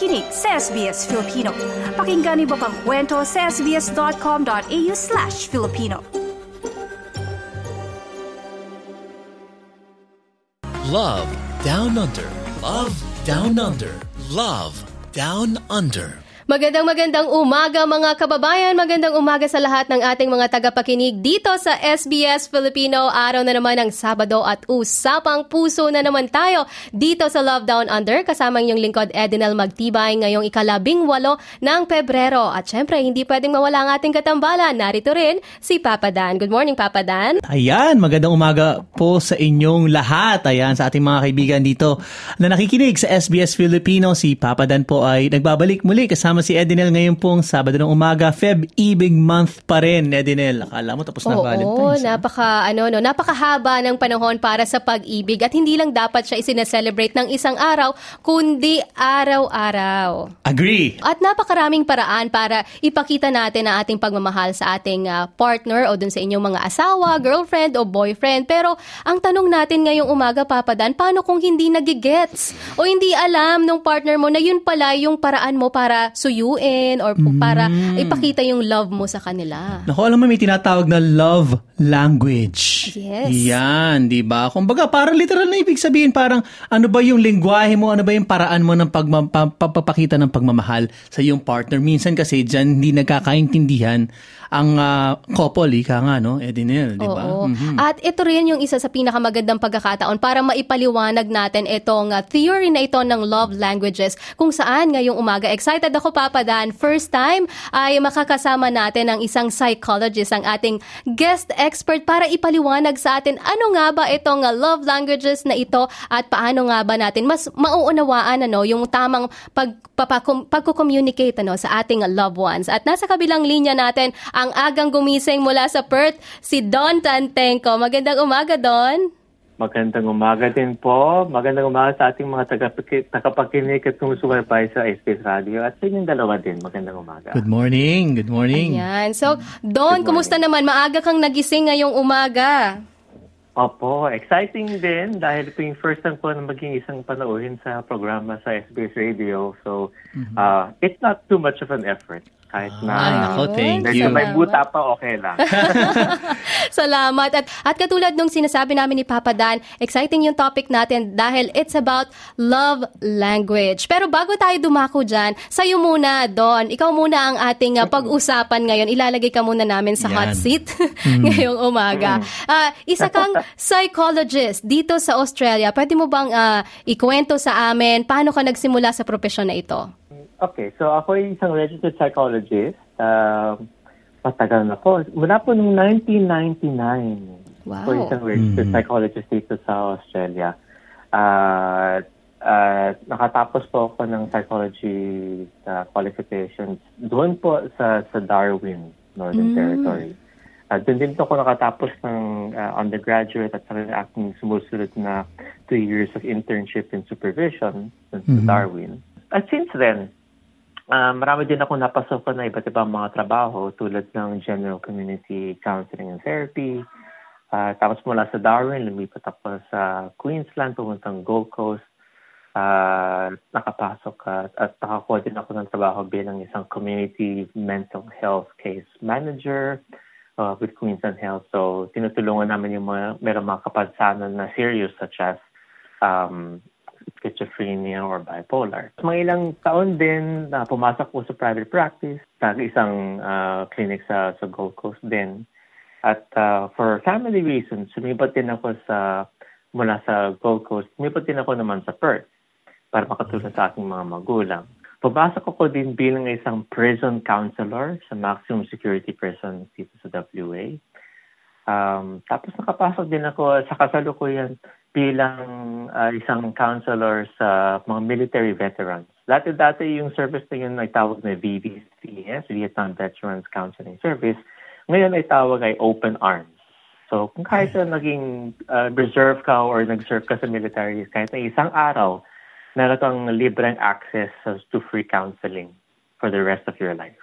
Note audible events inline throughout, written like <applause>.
nakikinig sa SBS Filipino. Pakinggan niyo pang kwento sa sbs.com.au slash Filipino. Love Down Under. Love Down Under. Love Down Under. Magandang magandang umaga mga kababayan, magandang umaga sa lahat ng ating mga tagapakinig dito sa SBS Filipino. Araw na naman ng Sabado at usapang puso na naman tayo dito sa Love Down Under kasama inyong lingkod Edinel Magtibay ngayong ikalabing walo ng Pebrero. At syempre, hindi pwedeng mawala ang ating katambalan. Narito rin si Papa Dan. Good morning, Papa Dan. Ayan, magandang umaga po sa inyong lahat. Ayan, sa ating mga kaibigan dito na nakikinig sa SBS Filipino. Si Papa Dan po ay nagbabalik muli kasama kasama si Edinel ngayon pong Sabado ng umaga. Feb Ibig Month pa rin, Edinel. Akala mo tapos na Oo, Valentine's. napaka, ano, no, napakahaba ng panahon para sa pag-ibig at hindi lang dapat siya isineselebrate ng isang araw, kundi araw-araw. Agree. At napakaraming paraan para ipakita natin ang ating pagmamahal sa ating ah, partner o dun sa inyong mga asawa, girlfriend o boyfriend. Pero ang tanong natin ngayong umaga, Papa Dan, paano kung hindi nagigets o hindi alam ng partner mo na yun pala yung paraan mo para suyuin or p- para ipakita yung love mo sa kanila? Naku, alam mo may tinatawag na love language. Yes. Yan, di ba? Kumbaga, parang literal na ibig sabihin, parang ano ba yung lingwahe mo, ano ba yung paraan mo ng pagma- pa- pagpapakita ng pagmamahal sa iyong partner. Minsan kasi dyan hindi nagkakaintindihan ang ah, couple, ika nga, no? Edinel, di ba? Mhm. At ito rin yung isa sa pinakamagandang pagkakataon para maipaliwanag natin itong uh, theory na ito ng love languages kung saan ngayong umaga. Excited ako, Papa Dan. First time ay makakasama natin ang isang psychologist, ang ating guest expert para ipaliwanag sa atin ano nga ba itong uh, love languages na ito at paano nga ba natin mas mauunawaan ano, yung tamang pag, pagko-communicate ano, sa ating loved ones. At nasa kabilang linya natin ang agang gumising mula sa Perth, si Don Tantenko. Magandang umaga, Don. Magandang umaga din po. Magandang umaga sa ating mga tagapaki- tagapakinig at sumusubaybay sa SBS Radio at sa inyong dalawa din. Magandang umaga. Good morning, good morning. Ayan. So, Don, kumusta naman? Maaga kang nagising ngayong umaga. Opo, exciting din dahil ito yung first time ko na maging isang panauhin sa programa sa SBS Radio. So, uh, it's not too much of an effort. Kahit na Ay, nako, thank you. may buta pa, okay lang. <laughs> Salamat. At, at katulad nung sinasabi namin ni Papa Dan, exciting yung topic natin dahil it's about love language. Pero bago tayo dumako dyan, sa'yo muna, Don. Ikaw muna ang ating uh, pag-usapan ngayon. Ilalagay ka muna namin sa hot Yan. seat <laughs> ngayong umaga. Ah, isa kang psychologist dito sa Australia. Pwede mo bang ah, ikwento sa amin paano ka nagsimula sa profesyon na ito? Okay, so ako ay isang registered psychologist. Uh, matagal na po. Mula po noong 1999. Wow. Ako isang registered psychologist dito sa Australia. Uh, uh, nakatapos po ako ng psychology uh, qualifications doon po sa, sa Darwin, Northern Territory. Uh, doon din po ako nakatapos ng uh, undergraduate at saka aking sumusunod na two years of internship and supervision sa Darwin. At since then, uh, marami din ako napasok na iba't ibang mga trabaho tulad ng general community counseling and therapy. Uh, tapos mula sa Darwin, lumipat ako sa Queensland, pumuntang Gold Coast. Uh, nakapasok at, at nakakuha din ako ng trabaho bilang isang community mental health case manager uh, with Queensland Health. So, tinutulungan namin yung mga, meron mga kapansanan na serious such as um, schizophrenia or bipolar. Mga ilang taon din na pumasok ko sa private practice, sa isang uh, clinic sa, sa Gold Coast din. At uh, for family reasons, sumipat din ako sa mula sa Gold Coast, sumipat din ako naman sa Perth para makatulong sa aking mga magulang. Pabasok ako din bilang isang prison counselor sa maximum security prison dito sa WA. Um, tapos nakapasok din ako sa kasalukuyan bilang uh, isang counselor sa mga military veterans. Dati-dati yung service na yun ay tawag na VVCS, Vietnam Veterans Counseling Service. Ngayon ay tawag ay Open Arms. So kung kahit na naging uh, reserve ka or nag-serve ka sa military, kahit na isang araw, meron kang libreng access to free counseling for the rest of your life.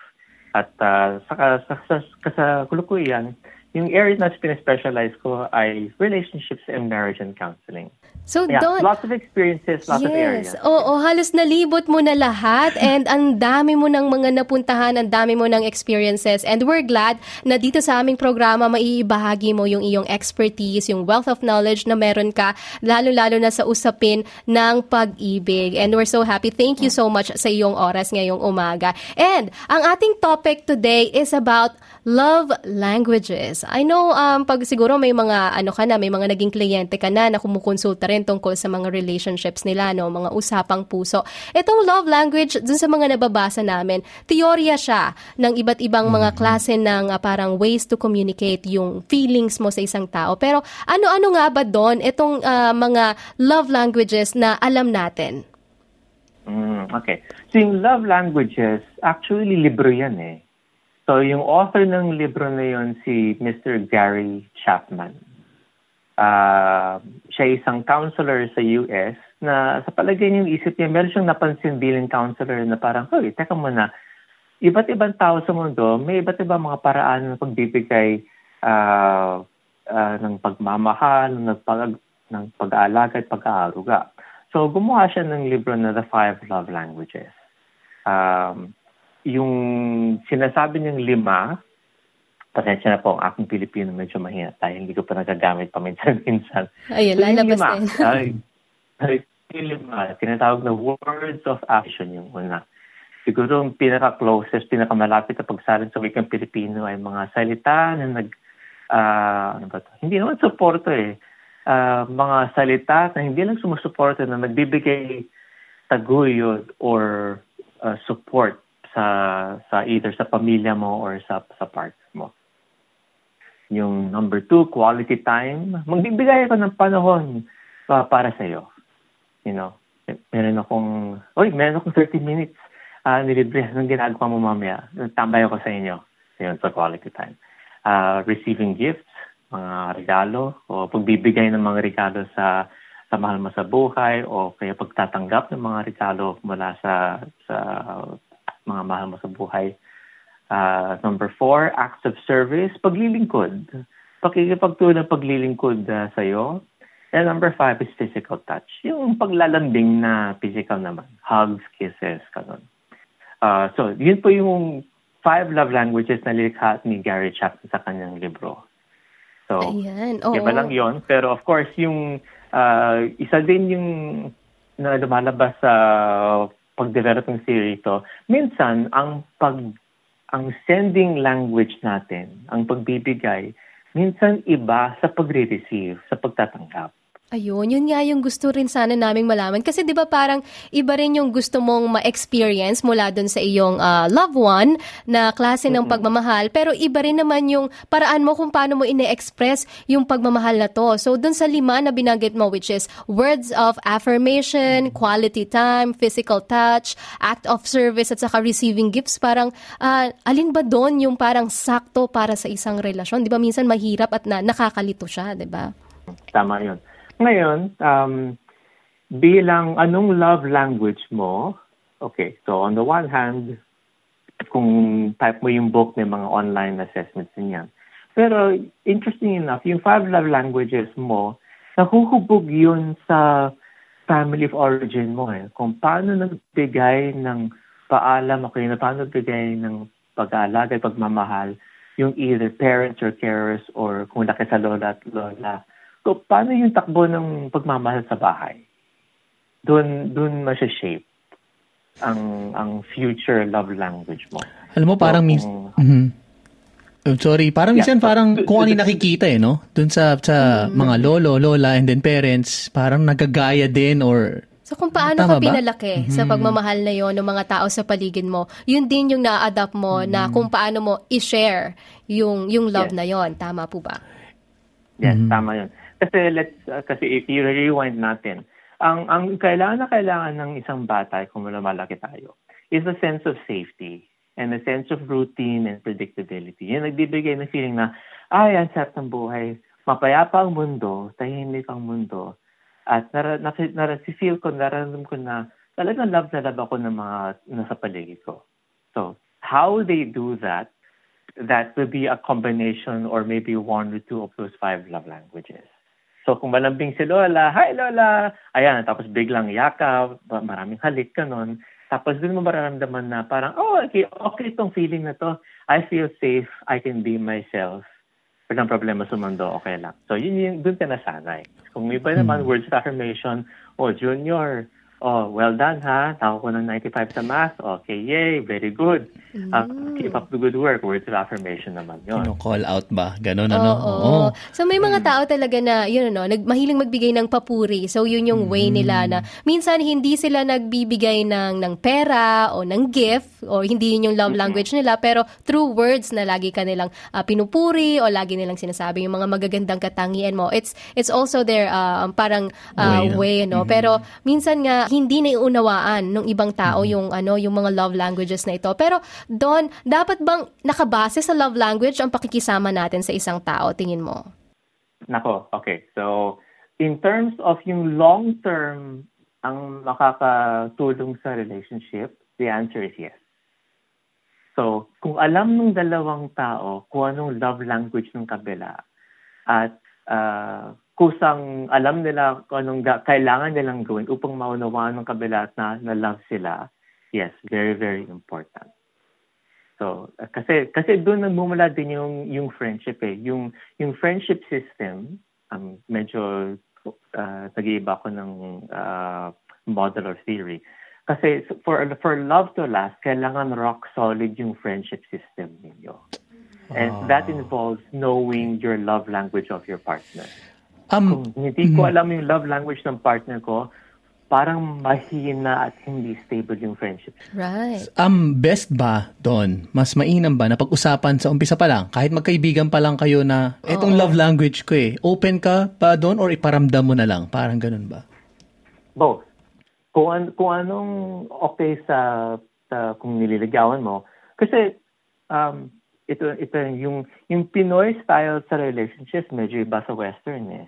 At uh, sa, sa, sa, sa kasalukuyan, yung area na specialize ko ay relationships and marriage and counseling. So, Yeah, don't... lots of experiences, lots of areas. Oo, halos nalibot mo na lahat <laughs> and ang dami mo ng mga napuntahan, ang dami mo ng experiences and we're glad na dito sa aming programa maiibahagi mo yung iyong expertise, yung wealth of knowledge na meron ka, lalo-lalo na sa usapin ng pag-ibig. And we're so happy. Thank you so much sa iyong oras ngayong umaga. And ang ating topic today is about love languages. I know um, pag siguro may mga ano ka na, may mga naging kliyente ka na na kumukonsulta rin tungkol sa mga relationships nila, no, mga usapang puso. Itong love language, dun sa mga nababasa namin, teorya siya ng iba't ibang mga klase ng uh, parang ways to communicate yung feelings mo sa isang tao. Pero ano-ano nga ba doon itong uh, mga love languages na alam natin? Mm, okay. So yung love languages, actually libro yan eh. So yung author ng libro na yun, si Mr. Gary Chapman. Uh, siya isang counselor sa US na sa palagay niyong isip niya, meron siyang napansin bilang counselor na parang, hoy, teka muna, iba't ibang tao sa mundo, may iba't ibang mga paraan ng pagbibigay uh, uh, ng pagmamahal, ng, pag, ng pag-aalaga at pag-aaruga. So, gumawa siya ng libro na The Five Love Languages. Um, yung sinasabi niyang lima, pasensya na po ang aking Pilipino medyo mahina dahil hindi ko pa nagagamit paminsan-minsan. <laughs> Ayun, so, lalabas lima, din. ay, ay, yung lima, tinatawag na words of action yung una. Siguro ang pinaka-closest, pinaka-malapit na pagsalin sa wikang Pilipino ay mga salita na nag, uh, ano ba to? Hindi naman suporto eh. Uh, mga salita na hindi lang sumusuporto na nagbibigay taguyod or uh, support sa sa either sa pamilya mo or sa sa partner mo. Yung number two, quality time. Magbibigay ako ng panahon uh, para sa iyo. You know, meron akong, oy, meron akong 30 minutes uh, nilibre. Anong ginagawa mo mamaya? Tambay ako sa inyo. Yun, sa quality time. Uh, receiving gifts, mga regalo, o pagbibigay ng mga regalo sa sa mahal mo sa buhay o kaya pagtatanggap ng mga regalo mula sa sa mga mahal mo sa buhay. Uh, number four, acts of service, paglilingkod. Pakikipagtulong paglilingkod uh, sa iyo. And number five is physical touch. Yung paglalambing na physical naman. Hugs, kisses, kanon. Uh, so, yun po yung five love languages na likha ni Gary Chapman sa kanyang libro. So, Ayan, oo. iba lang yon Pero of course, yung uh, isa din yung na lumalabas sa pag-develop ng theory ito, minsan ang pag ang sending language natin, ang pagbibigay, minsan iba sa pagre-receive, sa pagtatanggap. Ayun, yun nga yung gusto rin sana naming malaman. Kasi di ba parang iba rin yung gusto mong ma-experience mula dun sa iyong uh, loved one na klase ng pagmamahal. Pero iba rin naman yung paraan mo kung paano mo ine-express yung pagmamahal na to. So dun sa lima na binanggit mo which is words of affirmation, quality time, physical touch, act of service at saka receiving gifts. Parang uh, alin ba doon yung parang sakto para sa isang relasyon? Di ba minsan mahirap at na, nakakalito siya, di ba? Tama yun. Ngayon, um, bilang anong love language mo, okay, so on the one hand, kung type mo yung book, may mga online assessments din yan. Pero interesting enough, yung five love languages mo, nahuhubog yun sa family of origin mo eh. Kung paano nagbigay ng paalam o kaya paano nagbigay ng pag-aalaga at pagmamahal yung either parents or carers or kung laki sa lola at lola So, paano yung takbo ng pagmamahal sa bahay? Doon, doon masya-shape ang ang future love language mo. Alam mo, parang So, mis- kung- Mhm. Oh, sorry, parang Yeah, minsan so- parang kung ano yung nakikita eh, no? Doon sa, sa mga lolo, lola, and then parents, parang nagagaya din or So kung paano Tama ka pinalaki sa pagmamahal na yon ng mga tao sa paligid mo, yun din yung na-adapt mo na kung paano mo i-share yung yung love Yes. na yon. Tama po ba? Yes, tama yun. Kasi let's uh, kasi if you rewind natin, ang ang kailangan na kailangan ng isang bata kung lumalaki tayo is a sense of safety and a sense of routine and predictability. Yan nagbibigay ng feeling na ay, ang sarap ng buhay. Mapayapa ang mundo, tahimik ang mundo. At nara, nara, feel ko, nararamdam ko na talagang love na love ako ng mga nasa paligid ko. So, how they do that that will be a combination or maybe one or two of those five love languages. So kung malambing si Lola, hi Lola! Ayan, tapos biglang yakap, maraming halik ka nun. Tapos dun mo mararamdaman na parang, oh, okay, okay itong feeling na to. I feel safe, I can be myself. Walang problema sa mundo, okay lang. So yun yung, dun ka nasanay. Kung may iba naman, Hmm. words of affirmation, oh, Junior, oh, well done ha, tao ko ng 95 sa math, okay, yay, very good. Uh, keep up the good work, words of affirmation naman yun. Ano, call out ba? Ganon, ano? Oo. So may mga tao talaga na, yun ano, nag, mahiling magbigay ng papuri. So yun yung way nila na minsan hindi sila nagbibigay ng, ng pera o ng gift o hindi yun yung love language nila pero through words na lagi ka nilang ah, pinupuri o lagi nilang sinasabi yung mga magagandang katangian mo. It's it's also their ah, parang ah, Way, way, no? no? Pero minsan nga hindi naiunawaan ng ibang tao yung ano yung mga love languages na ito. Pero Don, dapat bang nakabase sa love language ang pakikisama natin sa isang tao tingin mo? Nako, okay. So, in terms of yung long-term ang makakatulong sa relationship, the answer is yes. So, kung alam ng dalawang tao kung anong love language ng kabila at uh, kusang alam nila kung anong ga- kailangan nilang gawin upang maunawaan ng kabila na, na love sila, yes, very, very important. So, uh, kasi kasi doon nagmumula din yung yung friendship eh. Yung yung friendship system, um, medyo uh, nag-iiba ko ng uh, model or theory. Kasi for for love to last, kailangan rock solid yung friendship system ninyo. And that involves knowing your love language of your partner. Um, Kung hindi ko alam yung love language ng partner ko, parang mahina at hindi stable yung friendship. Right. um, best ba, Don, mas mainam ba na pag-usapan sa umpisa pa lang, kahit magkaibigan pa lang kayo na, etong love language ko eh, open ka ba doon or iparamdam mo na lang? Parang ganun ba? Both. Kung, an- kung anong okay sa, sa kung nililigawan mo. Kasi um, ito, ito yung, yung Pinoy style sa relationships medyo iba sa Western eh.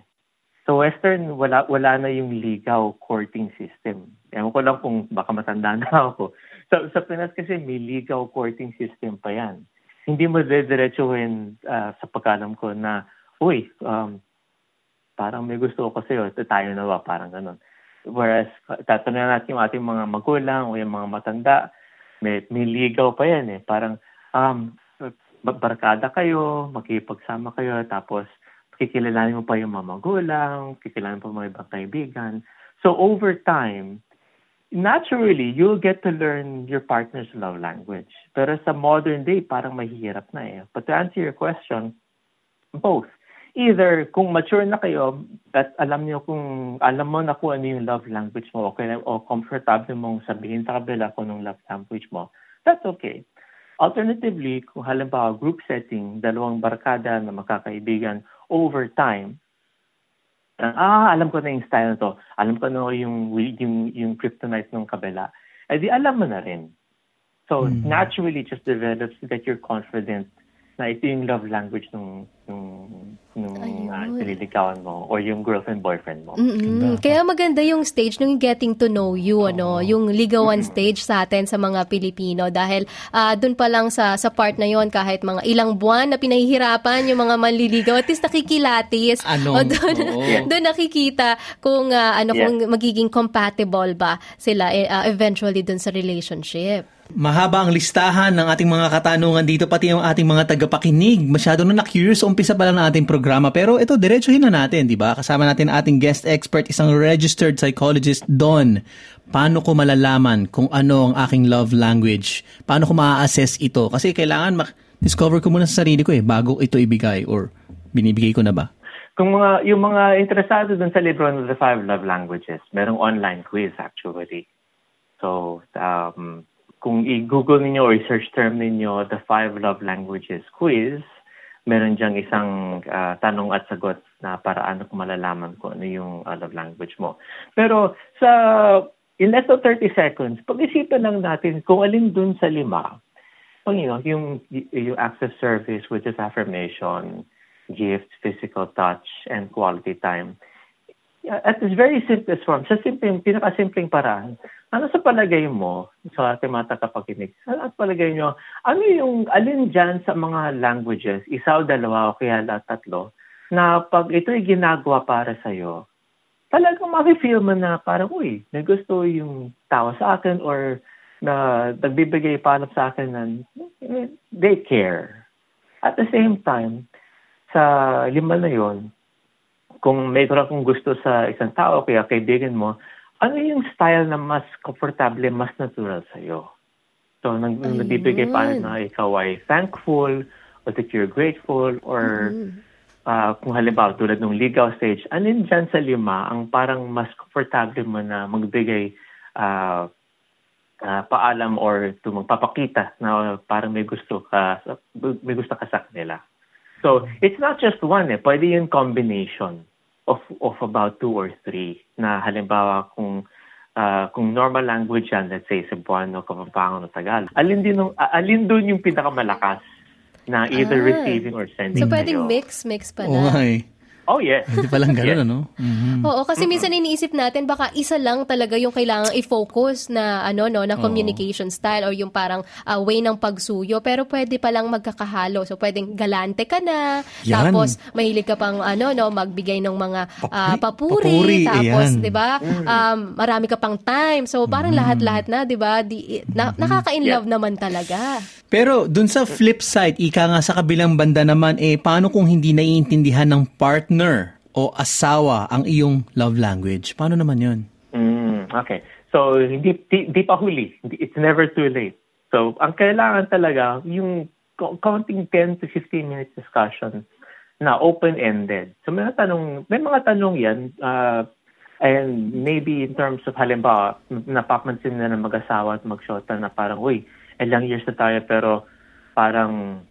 Sa Western, wala, wala na yung ligaw courting system. Ewan ko lang kung baka matanda na <laughs> ako. Sa, sa Pinas kasi may ligaw courting system pa yan. Hindi mo diretsuhin uh, sa pagkalam ko na, uy, um, parang may gusto ko sa'yo, tayo na ba? Parang ganun. Whereas, tatanungin natin yung ating mga magulang o yung mga matanda, may, may ligaw pa yan eh. Parang, um, barkada kayo, makipagsama kayo, tapos kikilalanin mo pa yung mga magulang, kikilalanin pa mga ibang kaibigan. So over time, naturally, you'll get to learn your partner's love language. Pero sa modern day, parang mahihirap na eh. But to answer your question, both. Either kung mature na kayo at alam niyo kung alam mo na kung ano yung love language mo okay, o comfortable mong sabihin sa kabila kung anong love language mo, that's okay. Alternatively, kung halimbawa group setting, dalawang barkada na magkakaibigan over time, ah, alam ko na yung style na to, alam ko na yung, yung, yung kryptonite ng kabila, eh di alam mo na rin. So, naturally, just develops that you're confident na ito yung love language ng nung, nung uh, nililigawan mo or yung girlfriend, boyfriend mo. Mm-mm. Kaya maganda yung stage ng getting to know you, ano, yung ligawan stage sa atin sa mga Pilipino dahil ah, dun pa lang sa sa part na yon kahit mga ilang buwan na pinahihirapan yung mga manliligaw at least nakikilatis Anong- o dun, oo. dun nakikita kung ah, ano Yeah. kung magiging compatible ba sila ah, eventually dun sa relationship. Mahaba ang listahan ng ating mga katanungan dito, pati yung ating mga tagapakinig. Masyado na na-curious sa umpisa pa lang ng ating programa. Pero ito, diretsuhin na natin, di ba? Kasama natin ating guest expert, isang registered psychologist, Don. Paano ko malalaman kung ano ang aking love language? Paano ko ma-assess ito? Kasi kailangan mak-discover ko muna sa sarili ko eh, bago ito ibigay or binibigay ko na ba? Kung mga, yung mga interesado dun sa libro ng The Five Love Languages, merong online quiz actually. So, um, kung i-google ninyo or search term ninyo The Five Love Languages quiz, meron diyang isang ah, tanong at sagot na paraan kung malalaman ko ano yung ah, love language mo. Pero sa in less than 30 seconds, pag-isipan lang natin kung alin dun sa lima, pag you know, yung, yung of service, which is affirmation, gifts, physical touch, and quality time. At its very simplest form, sa simpleng, pinakasimpleng paraan, ano sa palagay mo, sa ating mga tagapakinig, ano sa palagay nyo, ano yung, alin dyan sa mga languages, isa o dalawa o kaya lahat tatlo, na pag ito'y ginagawa para sa'yo, talagang makifeel mo na parang, uy, nagusto yung tao sa akin or na nagbibigay paalap sa akin eh, they care. At the same time, sa lima na yon, kung may kung gusto sa isang tao, kaya kaibigan mo, ano yung style na mas komportable, mas natural sa'yo? So, nag, Ayun. nagbibigay pa na ikaw ay thankful, or that you're grateful, or ah, kung halimbawa tulad ng ligaw stage, alin dyan sa lima ang parang mas komportable mo na magbigay ah, ah, paalam or to magpapakita na parang may gusto ka may gusto ka sa kanila. So, it's not just one eh. Pwede yung combination of of about two or three na halimbawa kung ah, kung normal language yan, let's say Cebuano, Kapampangan, o Tagalog. Alin din nung, ah, alin doon yung pinakamalakas na either Ah. receiving or sending So, pwedeng mix, mix nga pala. eh. Oh, yes. <laughs> Hindi palang Yes. ganun, ano? Mhm. Oo, kasi minsan iniisip natin baka isa lang talaga yung kailangang i-focus na ano no, na communication style or yung parang ah, way ng pagsuyo, pero pwede pa lang magkakahalo. So pwedeng galante ka na, Yan. tapos mahilig ka pang ano no, magbigay ng mga ah, Papuri. papuri, Papuri, tapos. 'di ba? Um, marami ka pang time. So parang lahat-lahat na, 'di ba? Di, na, nakaka-in love naman talaga. Pero dun sa flip side, ika nga sa kabilang banda naman, eh, paano kung hindi naiintindihan ng partner o asawa ang iyong love language? Paano naman yun? Mm, okay. So, hindi, di, di pa huli. It's never too late. So, ang kailangan talaga, yung co- counting 10 to 15 minutes discussion na open-ended. So, may mga tanong, may mga tanong yan, uh, and maybe in terms of halimbawa, napapansin na ng mag-asawa at mag-shota na parang, uy, ilang years na tayo pero parang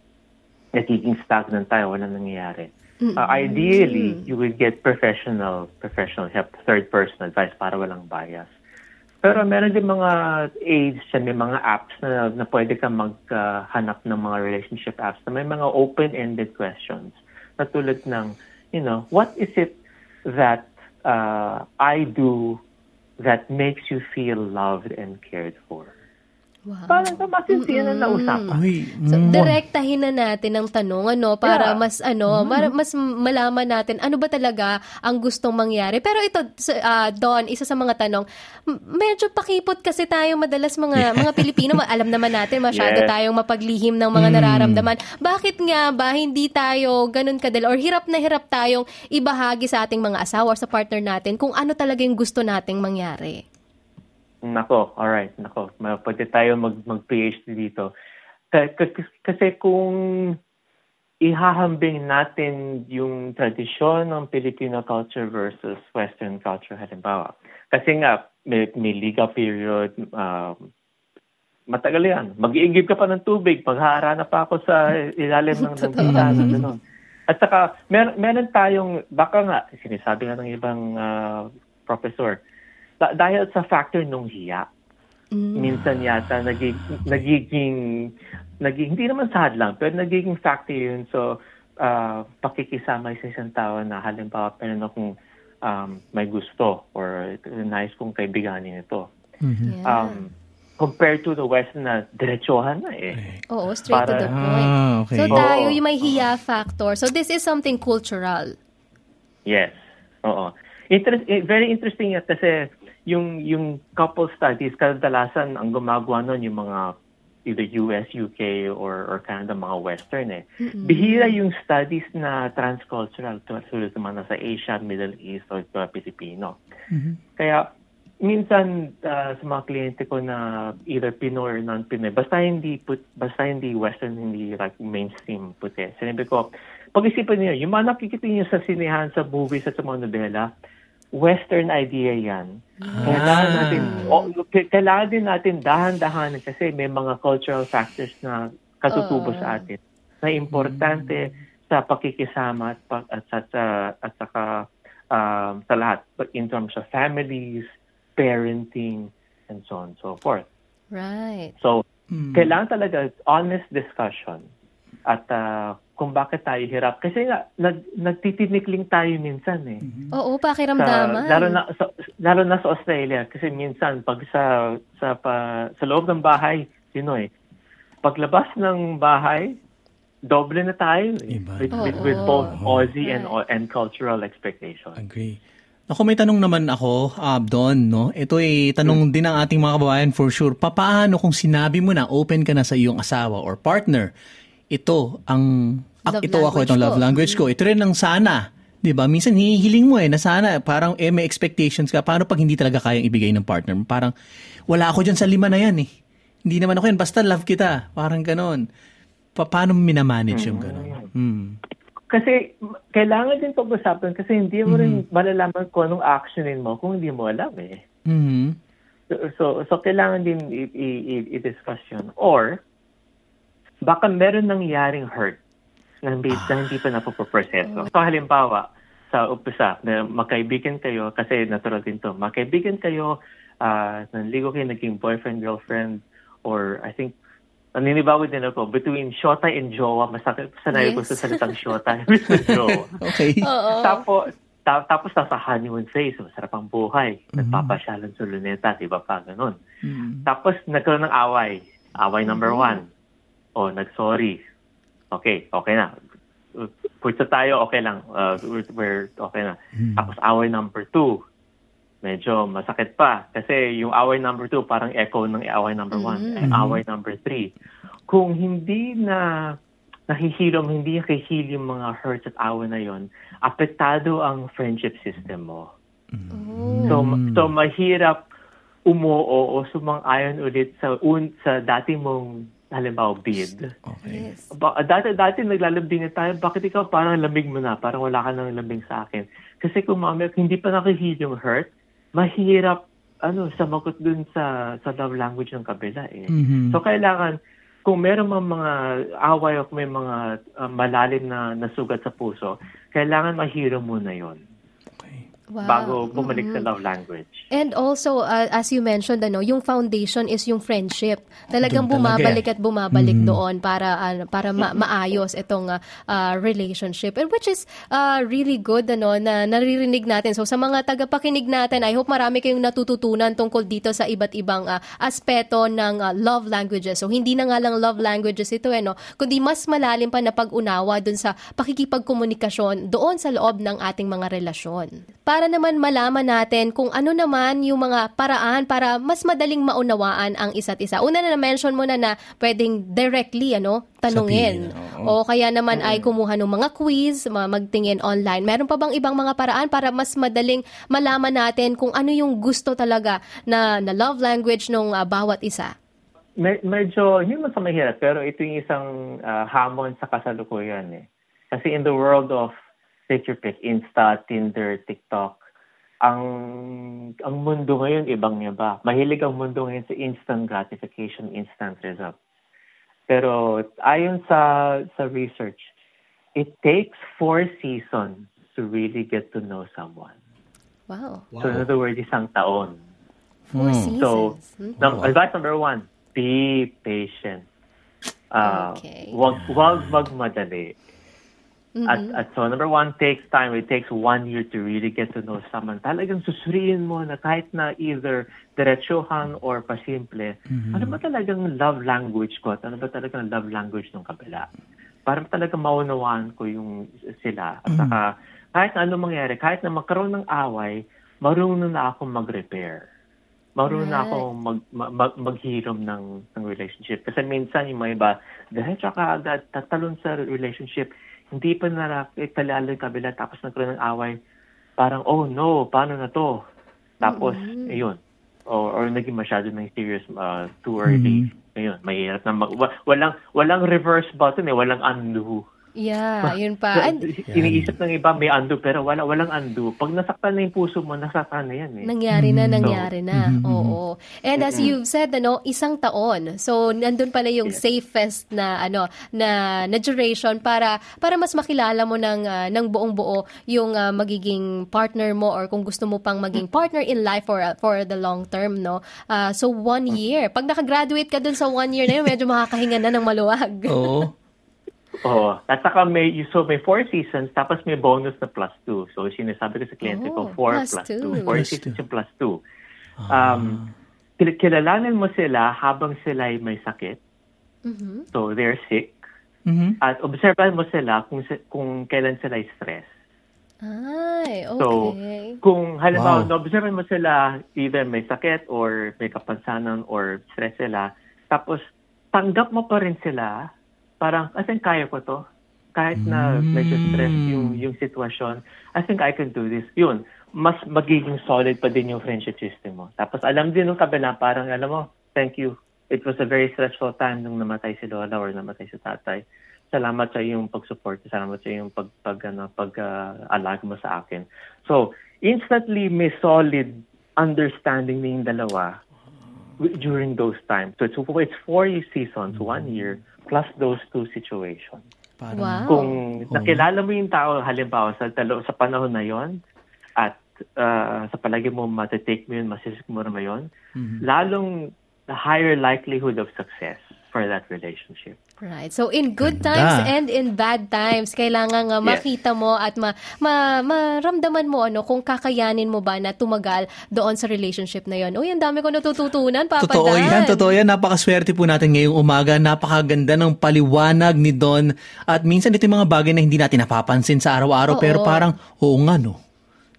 nagiging stagnant tayo, walang nangyayari. Uh, ideally, you would get professional professional help, third person advice para walang bias. Pero meron din mga aids siya, may mga apps na, na pwede ka maghanap ng mga relationship apps na may mga open-ended questions na tulad ng, you know, what is it that uh, I do that makes you feel loved and cared for? Wow. Parang masinsiyan na nausapan. Uy, So, mm, direktahin na natin ang tanong ano para Yeah. mas ano, mar- mas malaman natin ano ba talaga ang gustong mangyari. Pero ito ah, Don, isa sa mga tanong, medyo pakipot kasi tayo madalas mga mga Pilipino, ma- alam naman natin masyado Yes. tayong mapaglihim ng mga nararamdaman. Bakit nga ba hindi tayo ganun kadali or hirap na hirap tayong ibahagi sa ating mga asawa or sa partner natin kung ano talaga yung gusto nating mangyari? Nako, alright, nako. Pwede tayo mag, mag-PhD dito. Ka- ka- Kasi kung ihahambing natin yung tradisyon ng Filipino culture versus Western culture, halimbawa. Kasi nga, may, may liga period, um, matagal yan. Mag-iigib ka pa ng tubig, maghaharana pa ako sa ilalim ng <laughs> bintana. ganun. At saka, mer- meron tayong, baka nga, sinasabi nga ng ibang ah, professor, da- dahil sa factor nung hiya, minsan yata naging, nagiging, naging, hindi naman sad lang, pero nagiging factor yun. So, ah, pakikisama sa isang tao na halimbawa, meron akong um, may gusto or nice kong kaibiganin ito. Yeah. Um, compared to the West na diretsuhan na eh. Oo, straight to para- the point. Ah, okay. So tayo, yung may hiya factor. So this is something cultural. Yes. Oo. Interest, eh, very interesting yan kasi yung yung couple studies kadalasan ang gumagawa nun yung mga either US, UK or or Canada mga western eh. Bihira yung studies na transcultural tulad mga sa Asia, Middle East or uh, Pilipino. Kaya minsan ah, sa mga kliyente ko na either Pinoy or non-Pinoy, basta hindi put, basta hindi western, hindi like mainstream puti. Sinabi ko, pag-isipan niyo, yung mga nakikita niyo sa sinehan, sa movies at sa mga nobela, western idea yan. Kailangan natin, o, k- kailangan din natin dahan-dahan kasi may mga cultural factors na katutubo sa atin na importante sa pakikisama at, pa- at, at, at, at saka um, sa lahat in terms of families, parenting, and so on and so forth. Right. So, kailangan talaga honest discussion at ah, kung bakit tayo hirap. Kasi nga, nag, nagtitinikling tayo minsan eh. Oo, Sa, pakiramdaman. lalo, na, sa, lalo na sa Australia. Kasi minsan, pag sa, sa, pa, sa loob ng bahay, sino eh, paglabas ng bahay, doble na tayo eh. Iba. With, with, with both Aussie and, and cultural expectations. Agree. Ako may tanong naman ako, Abdon, no? Ito ay tanong din ng ating mga kababayan for sure. Papaano kung sinabi mo na open ka na sa iyong asawa or partner, ito ang ah, Love ito ako itong ko. love language ko. Ito rin ang sana. 'Di ba? Minsan hihiling mo eh na sana parang eh, may expectations ka. Paano pag hindi talaga kayang ibigay ng partner mo? Parang wala ako diyan sa lima na yan eh. Hindi naman ako yan basta love kita. Parang ganon. Pa- paano mo minamanage yung ganon? Hmm. Kasi m- kailangan din pag-usapan kasi hindi mo rin malalaman kung anong actionin mo kung hindi mo alam eh. Mhm. So, so, so kailangan din i- i- i- i-discuss yun. Or, baka meron nangyaring hurt na hindi, na hindi pa napoproseso. So, halimbawa, sa umpisa, na magkaibigan kayo, kasi natural din to, magkaibigan kayo, uh, nanligo kayo, naging boyfriend, girlfriend, or I think, naninibago din ako, between Shota and Jowa, masakit, sanay ko Yes. sa salitang Shota <laughs> and Jowa. <laughs> Okay. Tapos, ta- tapos nasa honeymoon phase, masarap ang buhay. Nagpapasyalan sa luneta, di ba pa, ganun. Tapos nagkaroon ng away. Away number one. O, nag-sorry. Okay, okay na. Uh, Putsa tayo, okay lang. Uh, we're, we're okay na. Tapos away number two. Medyo masakit pa. Kasi yung away number two, parang echo ng away number one. Eh, away number three. Kung hindi na nahihilom, hindi nakihil yung mga hurts at away na yon, apektado ang friendship system mo. So, so mahirap umuo o sumang-ayon ulit sa un, sa dati mong halimbawa bid. Okay. Yes. Ba, dati dati naglalambing na tayo, bakit ikaw parang lamig mo na, parang wala ka nang lambing sa akin. Kasi kung kung hindi pa nakihil yung hurt, mahirap ano samakot dun sa sa love language ng kabila eh. Mhm. So kailangan kung meron mga mga away o kung may mga uh, malalim na nasugat sa puso, kailangan mahiro muna 'yon. Wow. bago bumalik sa love language. And also, uh, as you mentioned, ano, yung foundation is yung friendship. Talagang Doon talaga bumabalik yan. at bumabalik doon para ano, para ma- maayos itong uh, uh, relationship. And which is uh, really good ano na naririnig natin. So sa mga tagapakinig natin, I hope marami kayong natututunan tungkol dito sa iba't ibang uh, aspeto ng uh, love languages. So hindi na nga lang love languages ito eh, no? kundi mas malalim pa na pag-unawa dun sa pakikipagkomunikasyon doon sa loob ng ating mga relasyon. Para naman malaman natin kung ano naman yung mga paraan para mas madaling maunawaan ang isa't isa. Una na na-mention mo na na pwedeng directly ano, tanungin. Sabihin, O kaya naman ay kumuha ng mga quiz, ma- magtingin online. Meron pa bang ibang mga paraan para mas madaling malaman natin kung ano yung gusto talaga na, na love language ng bawat isa? Me- medyo hindi man sa mahirap pero ito yung isang ah, hamon sa kasalukuyan eh. Kasi in the world of take your pick, Insta, Tinder, TikTok, ang ang mundo ngayon ibang ba. Mahilig ang mundo ngayon sa instant gratification, instant result. Pero ayon sa sa research, it takes four seasons to really get to know someone. Wow. So in other words, isang taon. Four So, seasons. Hmm? num- advice number one, be patient. Uh, Okay. Wag, wag magmadali. At, at so number one takes time. It takes one year to really get to know someone. Talagang susuriin mo na kahit na either diretsuhan or pasimple, ano ba talagang love language ko? At ano ba talagang love language ng kabila? Para talaga maunawaan ko yung sila. At saka, kahit na ano mangyari, kahit na magkaroon ng away, marunong na akong mag-repair. Marunong na Right. akong mag, mag, mag, maghirom ng, ng relationship. Kasi minsan yung mga iba, diretso ka agad, tatalon sa relationship, hindi pa na italalo yung kabila, tapos nagkaroon ng away, parang, oh no, paano na to? Tapos, ayun. Or, or naging masyado ng serious uh, too early. Ayun, mahirap na mag, wa- walang, walang reverse button eh, walang undo. Yeah, yun pa. And <laughs> Iniisip ng iba may undo, pero wala, walang undo. Pag nasaktan na yung puso mo, nasaktan na yan eh. Nangyari na, nangyari na. Oo. And as you've said, ano, isang taon. So, nandun pala yung safest na, ano, na, na duration para, para mas makilala mo ng, ah, ng buong buo yung ah, magiging partner mo or kung gusto mo pang maging partner in life for, ah, for the long term, no? Ah, so, one year. Pag nakagraduate ka dun sa one year na yun, medyo makakahinga na ng maluwag. Oo. <laughs> Oo. At saka may, so may four seasons, tapos may bonus na plus two. So, sinasabi ko sa kliyente Oh, ko, four plus plus, two. two. Four Plus seasons two. yung plus two. Um, kil- kilalanin mo sila habang sila ay may sakit. Mhm. So, they're sick. Mhm. At obserbahan mo sila kung, kung kailan sila stress. Ay, So, okay. kung halimbawa, Wow. na-observe mo sila, either may sakit or may kapansanan or stress sila, tapos tanggap mo pa rin sila, parang, I think kaya ko to. Kahit na medyo stress yung, yung sitwasyon, I think I can do this. Yun, mas magiging solid pa din yung friendship system mo. Tapos alam din ng kabila, parang alam mo, thank you. It was a very stressful time nung namatay si Lola or namatay si tatay. Salamat sa iyong pag-support, salamat sa iyong pag pag ano, pag uh, alag mo sa akin. So, instantly may solid understanding ng dalawa w- during those times. So it's, it's four seasons, one year, plus those two situations. Parang, Wow. Kung nakilala mo yung tao, halimbawa sa, talo, sa panahon na yon at uh, sa palagi mo matitake mo yun, masisik mo naman yun, lalong the higher likelihood of success for that relationship. Right. So in good Ganda. times and in bad times, kailangan nga Yes. makita mo at ma, ma, maramdaman mo ano kung kakayanin mo ba na tumagal doon sa relationship na yon. Uy, ang dami ko natututunan, Papa Totoo Dan. yan, totoo yan. Napakaswerte po natin ngayong umaga. Napakaganda ng paliwanag ni Don. At minsan ito yung mga bagay na hindi natin napapansin sa araw-araw. Oo. Pero parang, oo nga no.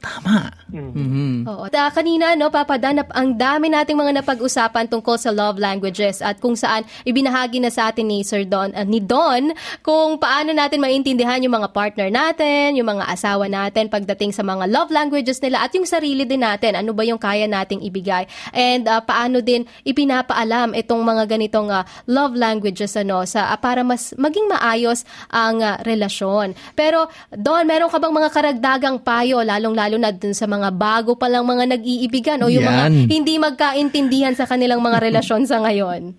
Tama. Mhm. Oo. At, kanina, no, Papa Dan, ang dami nating mga napag-usapan tungkol sa love languages at kung saan ibinahagi na sa atin ni Sir Don, ah, ni Don, kung paano natin maintindihan yung mga partner natin, yung mga asawa natin pagdating sa mga love languages nila at yung sarili din natin, ano ba yung kaya nating ibigay. And ah, paano din ipinapaalam itong mga ganitong ah, love languages ano sa ah, para mas maging maayos ang ah, relasyon. Pero Don, meron ka bang mga karagdagang payo lalong-lalo na dun sa mga bago pa lang mga nag-iibigan o yung mga Yan. hindi magkaintindihan sa kanilang mga <laughs> relasyon sa ngayon?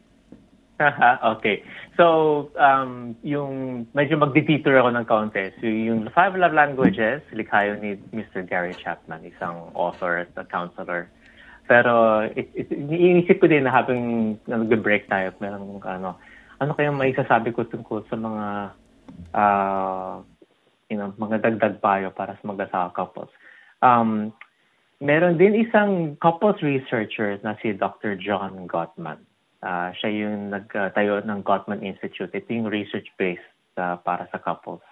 okay. So, um, yung medyo magdi-detour ako ng kaunti. So, yung Five Love Languages, likha yun ni Mr. Gary Chapman, isang author at a counselor. Pero, it, it, iniisip ko din na habang na nag-break tayo, merong ano, ano kaya may sasabi ko tungkol sa mga, ah, you know, mga dagdag payo para sa mag-asawa couples. Um, meron din isang couples researcher na si Dr. John Gottman. Ah, siya yung nagtayo ng Gottman Institute. Ito yung research-based ah, para sa couples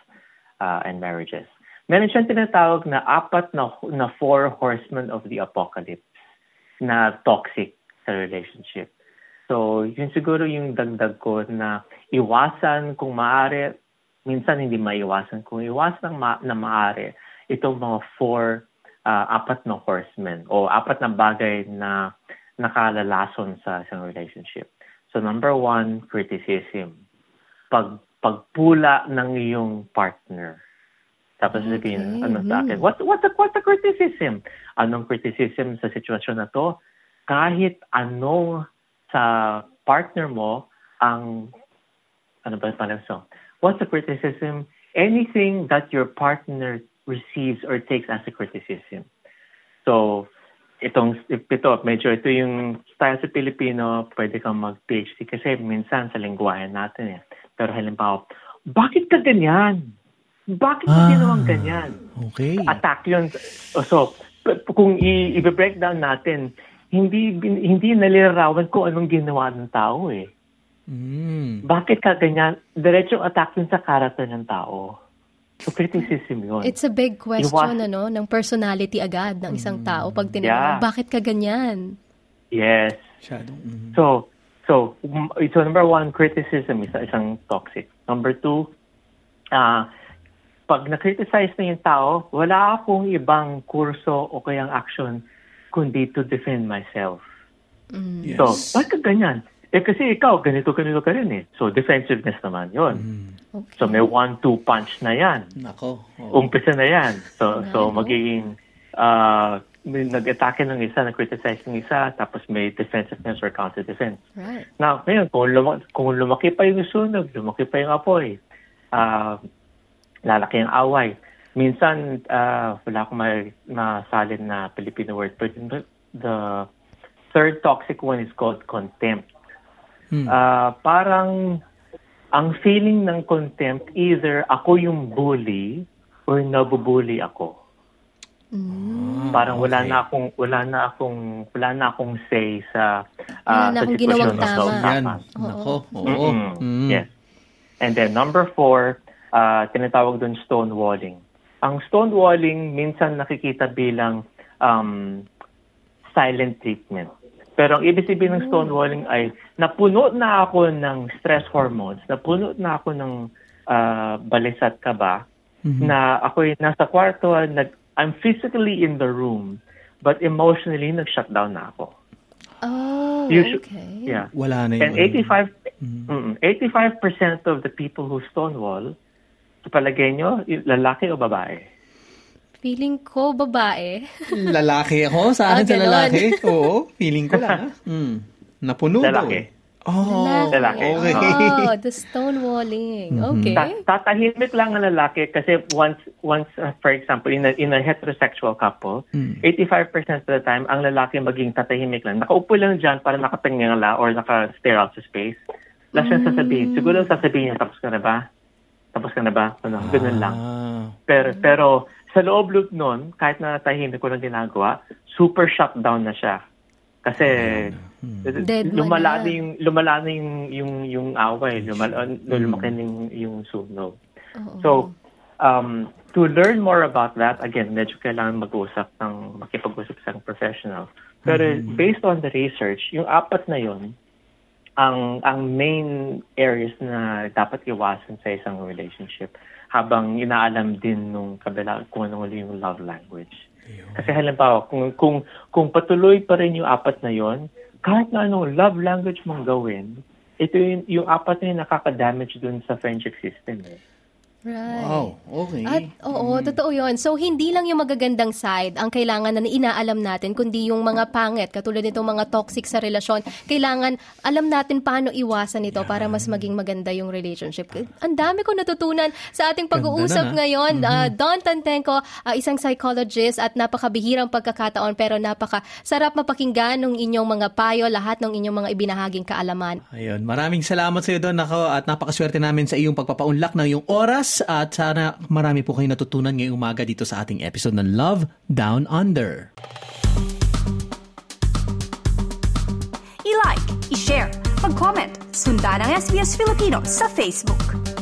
ah, and marriages. Meron siyang tinatawag na apat na, na four horsemen of the apocalypse na toxic sa relationship. So, yun siguro yung dagdag ko na iwasan kung maaari, minsan hindi maiwasan, kung iwasan ma- na maaari, itong mga four, ah, apat na horsemen o apat na bagay na nakalalason sa isang relationship. So number one, criticism. Pag pagpula ng iyong partner. Tapos sabihin, ano sa akin, what, what, the, what the criticism? Anong criticism sa sitwasyon na to? Kahit ano sa partner mo ang, ano ba pala so? What's the criticism? Anything that your partner receives or takes as a criticism. So, itong ito, medyo ito yung style sa Pilipino, pwede kang mag-PhD kasi minsan sa lingwahe natin eh. Pero halimbawa, bakit ka ganyan? Bakit Ah. ginawang ganyan? Okay. Attack yun. So, kung i-breakdown natin, hindi hindi nalilarawan ko anong ginawa ng tao eh. Mm. Bakit ka ganyan? Diretso attack yun sa character ng tao. So, criticism yun. It's a big question Iwas- ano ng personality agad ng isang tao pag tinanong Yeah. bakit ka ganyan? yes. Masyadong, mhm. So, so, um, so number one, criticism is isang toxic. Number two, ah pag na-criticize na yung tao, wala akong ibang kurso o kayang action kundi to defend myself. Yes. So, bakit ka ganyan? Eh kasi ikaw, ganito, ganito ka rin eh. So, defensiveness naman yon. Okay. So, may one-two punch na yan. Nako. oo. Umpisa na yan. So, so Right. magiging ah may nag-atake ng isa, nag-criticize ng isa, tapos may defensiveness or counter-defense. Right. Now, ngayon, kung, luma- kung lumaki pa yung sunog, lumaki pa yung apoy, ah lalaki ang away. Minsan, ah wala akong ma- masalin na Filipino word, but the, the third toxic one is called contempt. Hmm. Ah, parang ang feeling ng contempt, either ako yung bully or nabubully ako. Parang wala okay. na akong wala na akong wala na akong say sa Wala na sa akong sitwasyon sa tama. Yan. Nako. Oo. Mm. Yes. And then number four, uh, tinatawag doon stonewalling. Ang stonewalling minsan nakikita bilang um, silent treatment. Pero ang ibig sabihin ng stonewalling ay napuno na ako ng stress hormones, napuno na ako ng uh, balisat kaba, na ako'y nasa kwarto, nag, I'm physically in the room, but emotionally nag-shutdown na ako. Oh, You should- okay. Yeah. Wala na And yung... 85, mm, 85% of the people who stonewall, sa palagay nyo, lalaki o babae? Feeling ko babae. Lalaki ako, sa akin Ah, sa ganon. lalaki. <laughs> Oo, feeling ko lang. ah. Mm. Napuno daw. Lalaki. Oh, Lalaki. okay. Oh, <laughs> the stonewalling. Okay. Ta- tatahimik lang ang lalaki kasi once, once uh, for example, in a, in a heterosexual couple, 85% of the time, ang lalaki maging tatahimik lang. Nakaupo lang dyan para nakatingin lang or naka-stare out sa space. Wala siyang sasabihin. Siguro sasabihin niya, tapos ka na ba? Tapos ka na ba? Ano, ganun lang. Ah. Pero, pero sa loob loop nun, kahit na tahimik ko lang ginagawa, super shutdown na siya. Kasi Dead man lumala na. yung lumala na yung yung, yung away, lumala lumaki na yung, yung sunog. So, um, to learn more about that, again, medyo kailangan mag-usap ng, makipag-usap sa isang professional. Pero based on the research, yung apat na yon ang ang main areas na dapat iwasan sa isang relationship habang inaalam din nung kabila kung ano yung love language. Kasi halimbawa, kung, kung, kung patuloy pa rin yung apat na yon, kahit na anong love language mong gawin, ito yung, yung apat na yun nakaka-damage dun sa friendship system. Eh. Right. Wow, okay. At oo, totoo 'yon. So hindi lang yung magagandang side ang kailangan na inaalam natin kundi yung mga pangit katulad nitong mga toxic sa relasyon. Kailangan alam natin paano iwasan ito para mas maging maganda yung relationship. Ang dami ko natutunan sa ating pag-uusap ah. ngayon. Ah, Don Tantenko, ah, isang psychologist at napakabihirang pagkakataon pero napaka sarap mapakinggan ng inyong mga payo, lahat ng inyong mga ibinahaging kaalaman. Ayun, maraming salamat sa iyo doon ako at napakaswerte namin sa iyong pagpapaunlak ng iyong oras at sana marami po kayo natutunan ngayong umaga dito sa ating episode ng Love Down Under. I-like, i-share, mag-comment, sundan ang SBS Filipino sa Facebook.